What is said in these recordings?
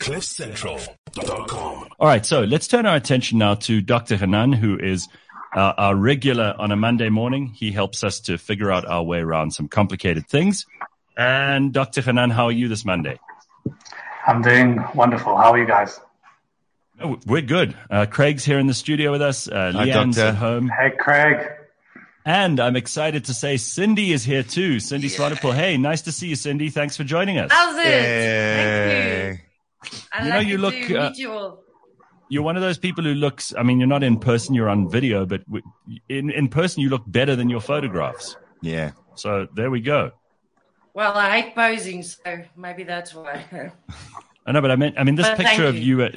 CliffCentral.com. All right, so let's turn our attention now to Dr. Hanan, who is uh, our regular on a Monday morning. He helps us to figure out our way around some complicated things. And Dr. Hanan, how are you this Monday? I'm doing wonderful. How are you guys? Oh, we're good. Uh, Craig's here in the studio with us. Uh, Hi, Leanne's Doctor. at home. Hey, Craig. And I'm excited to say Cindy is here too. Cindy Swanepoel. Hey, nice to see you, Cindy. Thanks for joining us. How's it? Yay. Thank you. I You know, you look, uh, you all. You're one of those people who looks, I mean, you're not in person, you're on video, but in, in person, you look better than your photographs. Yeah. So there we go. Well, I hate posing, so maybe that's why. I know, but I mean, I mean, this Well, picture of you, uh,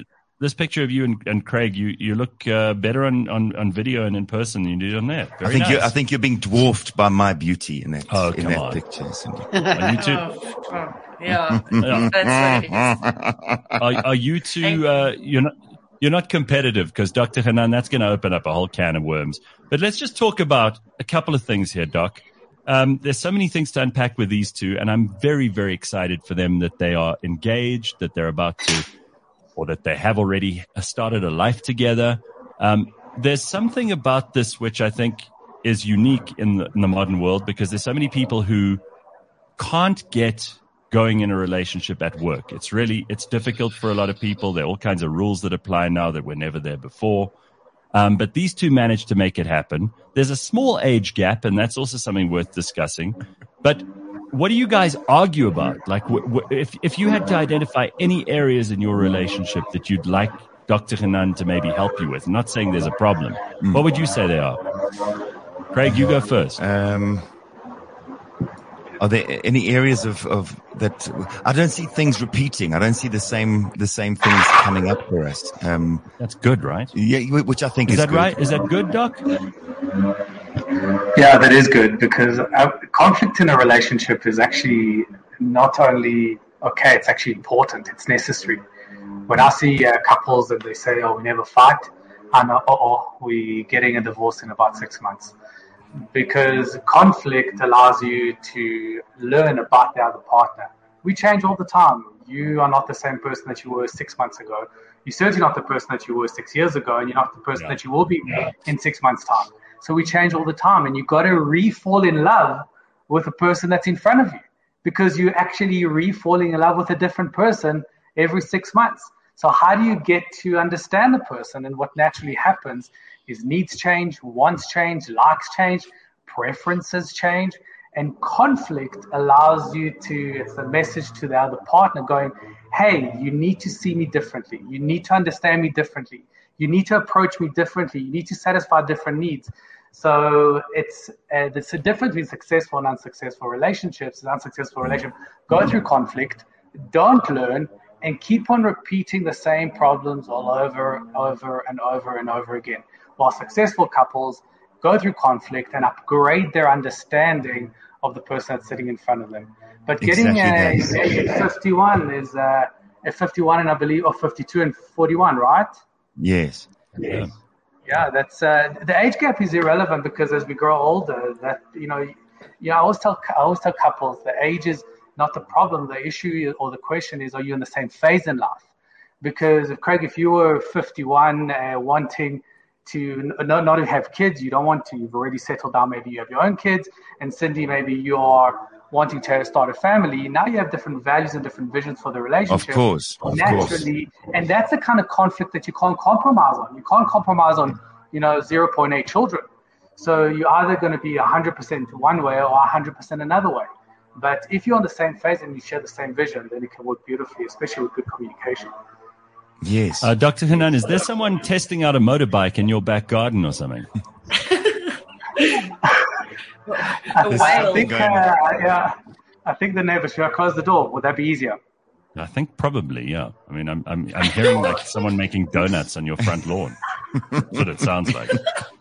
this picture of you and, and Craig, you, you look uh, better on, on, on video and in person than you did on there. Very I think nice. you I think you're being dwarfed by my beauty in that Oh, in come that on. picture. Cindy. are you two, oh, oh, yeah, Yeah. that's what it is. are, are you two, you. uh, you're not, you're not competitive because Dr. Hanan, that's going to open up a whole can of worms. But let's just talk about a couple of things here, Doc. Um, there's so many things to unpack with these two, and I'm very, very excited for them that they are engaged, that they're about to, or that they have already started a life together. Um, there's something about this which I think is unique in the, in the modern world because there's so many people who can't get going in a relationship at work. It's really, it's difficult for a lot of people. There are all kinds of rules that apply now that were never there before. Um, but these two managed to make it happen. There's a small age gap, and that's also something worth discussing. But what do you guys argue about? Like, w- w- if if you had to identify any areas in your relationship that you'd like Dr. Hanan to maybe help you with, I'm not saying there's a problem. What would you say they are? Craig, you go first. Um, are there any areas of, of that? I don't see things repeating. I don't see the same the same things coming up for us. Um, That's good, right? yeah, which I think Is is, that good. right? Is that good, Doc? Yeah, that is good because uh, conflict in a relationship is actually not only okay, it's actually important, it's necessary. When I see uh, couples and they say, oh, we never fight, I know, oh, we're getting a divorce in about six months. Because conflict allows you to learn about the other partner. We change all the time. You are not the same person that you were six months ago. You're certainly not the person that you were six years ago, and you're not the person Yeah. that you will be in six months' time. So we change all the time, and you've got to re-fall in love with the person that's in front of you because you're actually re-falling in love with a different person every six months. So how do you get to understand the person? And what naturally happens is needs change, wants change, likes change, preferences change, and conflict allows you to. It's a message to the other partner going, "Hey, you need to see me differently. You need to understand me differently. You need to approach me differently. You need to satisfy different needs." So it's uh, there's a difference between successful and unsuccessful relationships. An unsuccessful relationship go through conflict, don't learn, and keep on repeating the same problems all over, over and over and over again. While successful couples go through conflict and upgrade their understanding of the person that's sitting in front of them. But getting Exactly a, a 51 is uh, a 51 and I believe, or 52 and 41, right? Yes. Yeah. Yeah, that's uh, the age gap is irrelevant because as we grow older, that you know, you know, I always tell I always tell couples the age is not the problem. The issue or the question is, are you in the same phase in life? Because if Craig, if you were 51, uh, wanting to n- not not to have kids, you don't want to. You've already settled down. Maybe you have your own kids, and Cindy, maybe you are wanting to start a family. Now you have different values and different visions for the relationship. Of relationship course. Of course. naturally, and that's the kind of conflict that you can't compromise on. You can't compromise on, you know, 0.8 children. So you're either going to be 100% one way or 100% another way. But if you're on the same phase and you share the same vision, then it can work beautifully, especially with good communication. Yes. Uh, Dr. Hanan, is there someone testing out a motorbike in your back garden or something? I, A I whale. think, going uh, yeah, I think the neighbor should I close the door. Would that be easier? I think probably, yeah. I mean, I'm I'm, I'm hearing like someone making donuts on your front lawn. That's what it sounds like.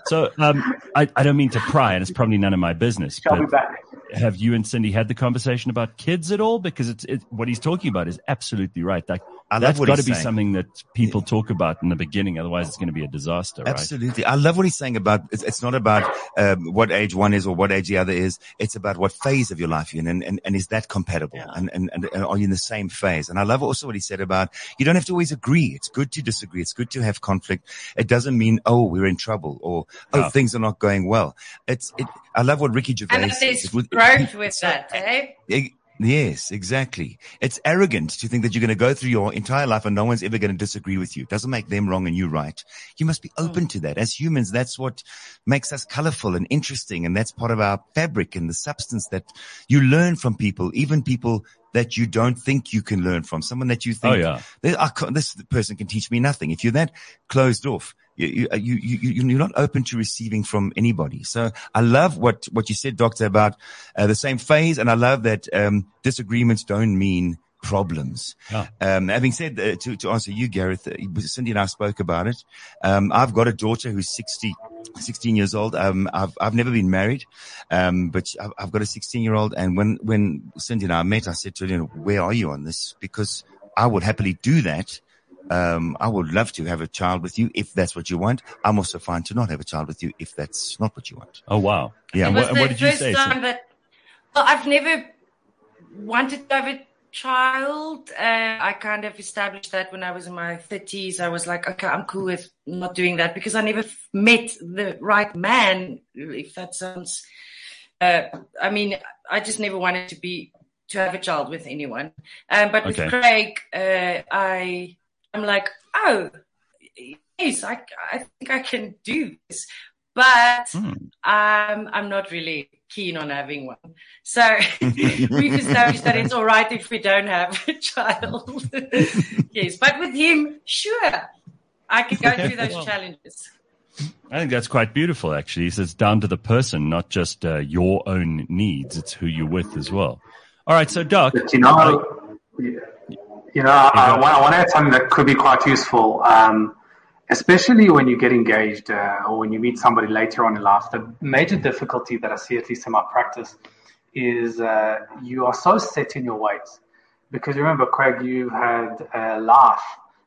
So, um, I, I don't mean to pry, and it's probably none of my business. Shall be But back. have you and Cindy had the conversation about kids at all? Because it's it, what he's talking about is absolutely right. Like, I love That's what got to be saying. something that people talk about in the beginning. Otherwise, it's going to be a disaster, right? Absolutely. I love what he's saying about, it's, it's not about, um, what age one is or what age the other is. It's about what phase of your life you're in and, and, and is that compatible? Yeah. And, and, and, and are you in the same phase? And I love also what he said about you don't have to always agree. It's good to disagree. It's good to have conflict. It doesn't mean, oh, we're in trouble or, oh, Yeah. things are not going well. It's, it, I love what Ricky Gervais And that says. there's It growth with that, eh? Yes, exactly. It's arrogant to think that you're going to go through your entire life and no one's ever going to disagree with you. It doesn't make them wrong and you right. You must be hmm. open to that. As humans, that's what makes us colorful and interesting. And that's part of our fabric and the substance that you learn from people, even people that you don't think you can learn from. Someone that you oh, think, Oh, yeah. "This- I can't- this person can teach me nothing. If you're that closed off, you, you, you, you, you're not open to receiving from anybody. So I love what, what you said, doctor, about uh, the same phase. And I love that, um, disagreements don't mean problems. Yeah. Um, having said, uh, to, to answer you, Gareth, uh, Cindy and I spoke about it. Um, I've got a daughter who's 60, 16 years old. Um, I've, I've never been married. Um, but I've, I've got a 16 year old. And when, when Cindy and I met, I said to her, you know, where are you on this? Because I would happily do that. Um, I would love to have a child with you if that's what you want. I'm also fine to not have a child with you if that's not what you want. Oh, wow. Yeah. And what, and what did you say? time that well, I've never wanted to have a child. Uh, I kind of established that when I was in my thirties. I was like, okay, I'm cool with not doing that because I never met the right man. If that sounds, uh, I mean, I just never wanted to be to have a child with anyone. Um, but with Craig, uh, I I'm like, oh, yes, I I think I can do this, but Hmm. um, I'm not really keen on having one. So we've established that it's all right if we don't have a child. yes, but with him, sure, I can go through those Well. challenges. I think that's quite beautiful, actually. He says down to the person, not just uh, your own needs. It's who you're with as well. All right. So, Doc, But you know, you know, I, I, want, I want to add something that could be quite useful, um, especially when you get engaged uh, or when you meet somebody later on in life. The major difficulty that I see, at least in my practice, is uh, you are so set in your ways. Because remember, Craig, you had a life,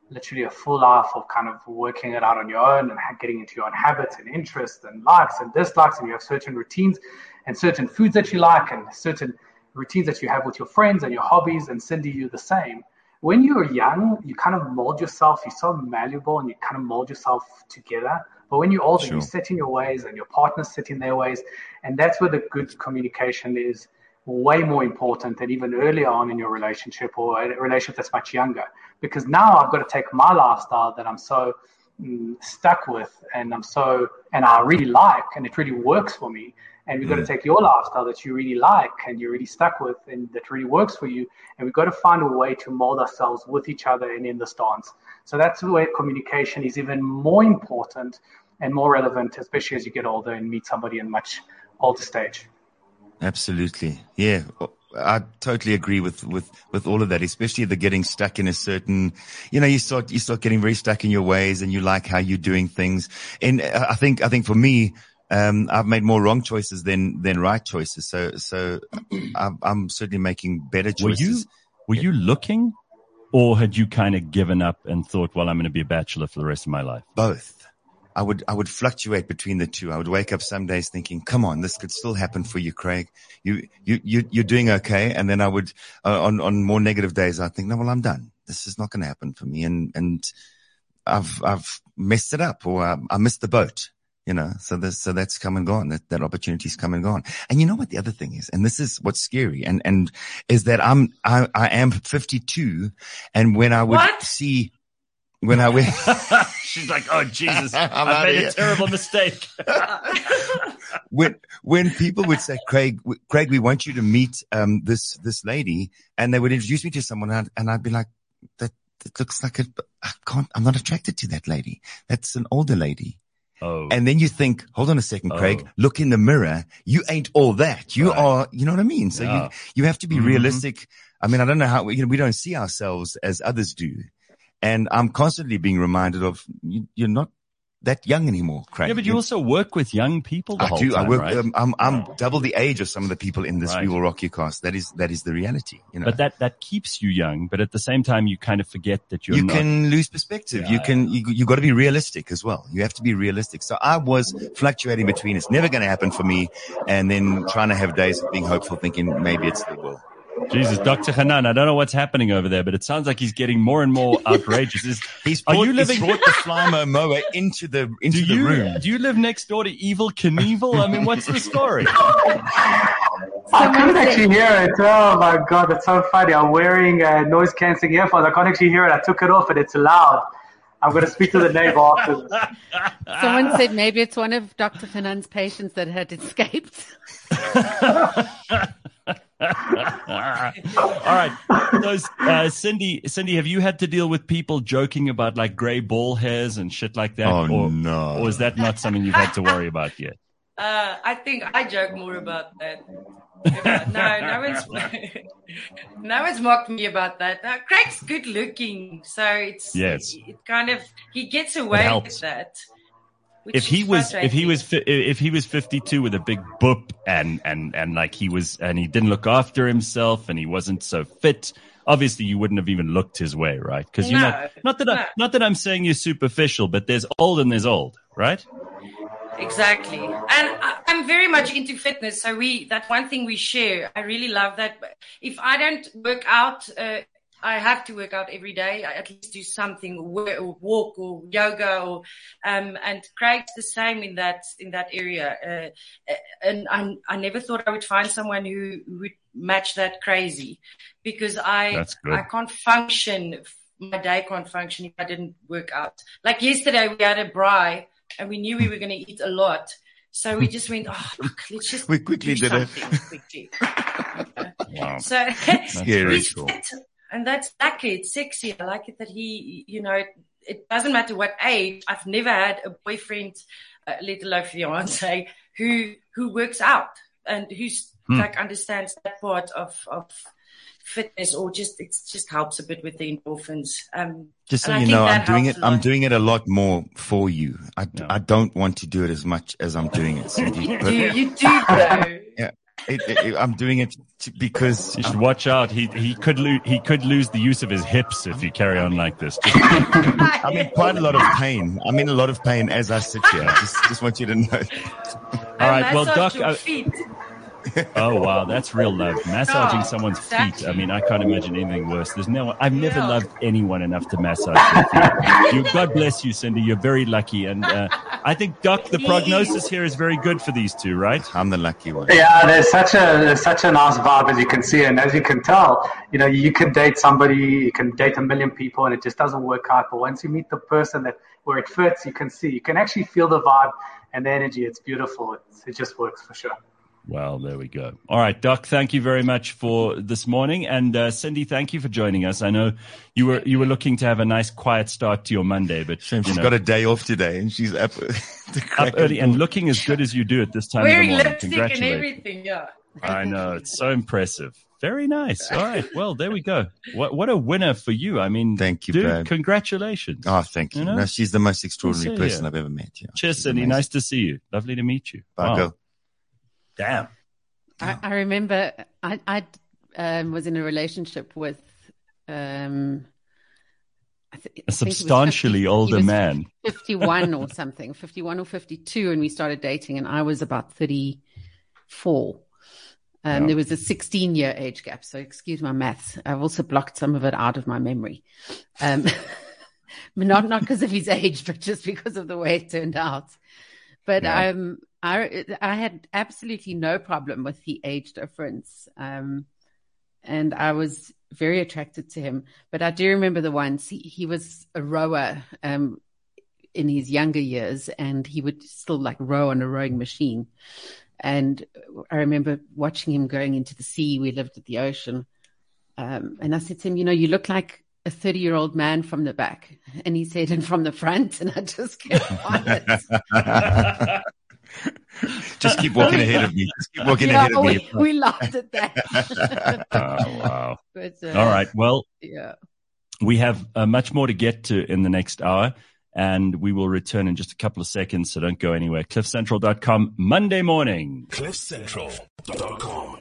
literally a full life of kind of working it out on your own and getting into your own habits and interests and likes and dislikes, and you have certain routines and certain foods that you like and certain routines that you have with your friends and your hobbies. And Cindy, you're the same. When you're young, you kind of mold yourself. You're so malleable and you kind of mold yourself together. But when you're older, Sure. you set in your ways and your partner's set in their ways. And that's where the good communication is way more important than even earlier on in your relationship or a relationship that's much younger. Because now I've got to take my lifestyle that I'm so mm, stuck with and I'm so, and I really like and it really works for me. And we've got to take your lifestyle that you really like and you're really stuck with and that really works for you. And we've got to find a way to mold ourselves with each other and in the stance. So that's where communication is even more important and more relevant, especially as you get older and meet somebody in much older stage. Absolutely. Yeah. I totally agree with, with, with all of that, especially the getting stuck in a certain, you know, you start, you start getting very stuck in your ways and you like how you're doing things. And uh, I think, I think for me, um, I've made more wrong choices than, than right choices. So, so I'm, I'm certainly making better choices. were you were you looking, or had you kind of given up and thought, well, I'm going to be a bachelor for the rest of my life? both. I would, I would fluctuate between the two. I would wake up some days thinking, come on, this could still happen for you, Craig. You, you, you, you're doing okay. And then I would, uh, on, on more negative days, I'd think, no, well, I'm done. This is not going to happen for me. And, and I've, I've messed it up or I, I missed the boat, you know, so this, so that's come and gone. That, that opportunity's come and gone. And you know what the other thing is? And this is what's scary. And, and is that I'm, I, I am 52. And when I would What? see, when I went, She's like, oh Jesus, I've made here. a terrible mistake. when when people would say, Craig, w- Craig, we want you to meet um, this this lady, and they would introduce me to someone, and I'd, and I'd be like, that, that looks like a, I can't, I'm not attracted to that lady. That's an older lady. Oh, And then you think, hold on a second, Craig, Oh. look in the mirror. You ain't all that. You Right. are, you know what I mean? So Yeah. you, you have to be Mhm. realistic. I mean, I don't know how, you know, we don't see ourselves as others do. And I'm constantly being reminded of you, you're not that young anymore, Craig. Yeah, but you also work with young people I do. time, I work. right? Um, I'm I'm double the age of some of the people in this Right. We Will Rock You cast. That is that is the reality. You know, but that, that keeps you young, but at the same time, you kind of forget that you're you not. can lose perspective. you Yeah. can you you got to be realistic as well. You have to be realistic. So I was fluctuating between it's never going to happen for me, and then trying to have days of being hopeful, thinking maybe it's the will. Jesus, Dr. Hanan, I don't know what's happening over there, but it sounds like he's getting more and more outrageous. Is, He's Are brought, you living- he's brought the Flymo mower into the into do the you, room. do you live next door to Evel Knievel? I mean, what's the story? I couldn't actually hear it. Oh my god, that's so funny. I'm wearing uh, noise cancelling earphones. I can't actually hear it. I took it off and it's loud. I'm going to speak to the neighbor after this. Someone said maybe it's one of Dr. Hanan's patients that had escaped. All right. So, uh, Cindy, Cindy, have you had to deal with people joking about like gray ball hairs and shit like that? Oh, or, no. Or is that not something you've had to worry about yet? Uh, I think I joke more about that. No, no one's no one's mocked me about that. Uh, Craig's good looking, so it's Yes. It, kind of he gets away with that. Which If he was, if he was, if he was 52 with a big boop and, and, and like he was, and he didn't look after himself and he wasn't so fit, obviously you wouldn't have even looked his way, right? Cause you're No, not, not that I, no. not that I'm saying you're superficial, but there's old and there's old, right? Exactly. And I, I'm very much into fitness. So we, that one thing we share, I really love that. If I don't work out, uh, I have to work out every day. I at least do something, or walk or yoga or, um, and Craig's the same in that, in that area. Uh, and I, I never thought I would find someone who would match that crazy because I, I can't function. My day can't function if I didn't work out. Like yesterday we had a braai and we knew we were going to eat a lot. So we just went, oh, look, let's just We quickly did it. quickly. Wow. So Scary. he's fit, and that's lucky. It's sexy. I like it that he, you know, it, it doesn't matter what age. I've never had a boyfriend, uh, let alone fiance, who who works out and who's Hmm. like understands that part of of fitness or just it just helps a bit with the endorphins. Um, Just so and I you know, I'm doing it. I'm doing it a lot more for you. I, Yeah. I don't want to do it as much as I'm doing it, Cindy. You But do, you do, though. It, it, it- I'm doing it to, because You should watch out. He he could lose he could lose the use of his hips if you carry on like this. Just- I'm in quite a lot of pain. I'm in a lot of pain as I sit here. Just, just want you to know. All right, well, massage Doc, your uh, feet. oh wow, that's real love. Massaging Oh, someone's feet. exactly. I mean, I can't imagine anything worse. There's no. I've never Yeah. loved anyone enough to massage their feet. You, God bless you, Cindy. You're very lucky, and uh, I think Doc, the prognosis here is very good for these two, right? I'm the lucky one. Yeah, there's such a there's such a nice vibe as you can see, and as you can tell, you know, you can date somebody, you can date a million people, and it just doesn't work out. But once you meet the person that where it fits, you can see, you can actually feel the vibe and the energy. It's beautiful. It's, it just works for sure. Well, there we go. All right, Doc, thank you very much for this morning, and uh, Cindy, thank you for joining us. I know you were you were looking to have a nice quiet start to your Monday, but Shame you she's know, got a day off today and she's up, the up early and looking as good as you do at this time Wearing of the morning. lipstick and Congratulations. everything, yeah. I know it's so impressive. Very nice. All right. Well, there we go. What what a winner for you. I mean, Thank you, dude. babe. Congratulations. Oh, thank you. You know? No, she's the most extraordinary Good to see person you. I've ever met. Yeah. Cheers, She's Cindy. amazing. Nice to see you. Lovely to meet you. Bye, Wow. girl. Damn. I, I remember I, I um, was in a relationship with um, I A think he was substantially 50 older man. 51 or something, 51 or 52, and we started dating, and I was about 34. Um, Yeah. There was a 16 year age gap, so excuse my maths. I've also blocked some of it out of my memory. Um, not because of his age, but just because of the way it turned out. But Yeah. um, I I had absolutely no problem with the age difference, um, and I was very attracted to him. But I do remember the once he, he was a rower um, in his younger years, and he would still like row on a rowing machine. And I remember watching him going into the sea. We lived at the ocean, um, and I said to him, "You know, you look like." A 30 year old man from the back. And he said, and from the front. And I just kept quiet. Just keep walking ahead of me. Just keep walking Yeah, ahead of me. we, we laughed at that. Oh, wow. but, uh, All right. Well, Yeah. we have uh, much more to get to in the next hour. and we will return in just a couple of seconds. So don't go anywhere. CliffCentral.com Monday morning. CliffCentral.com.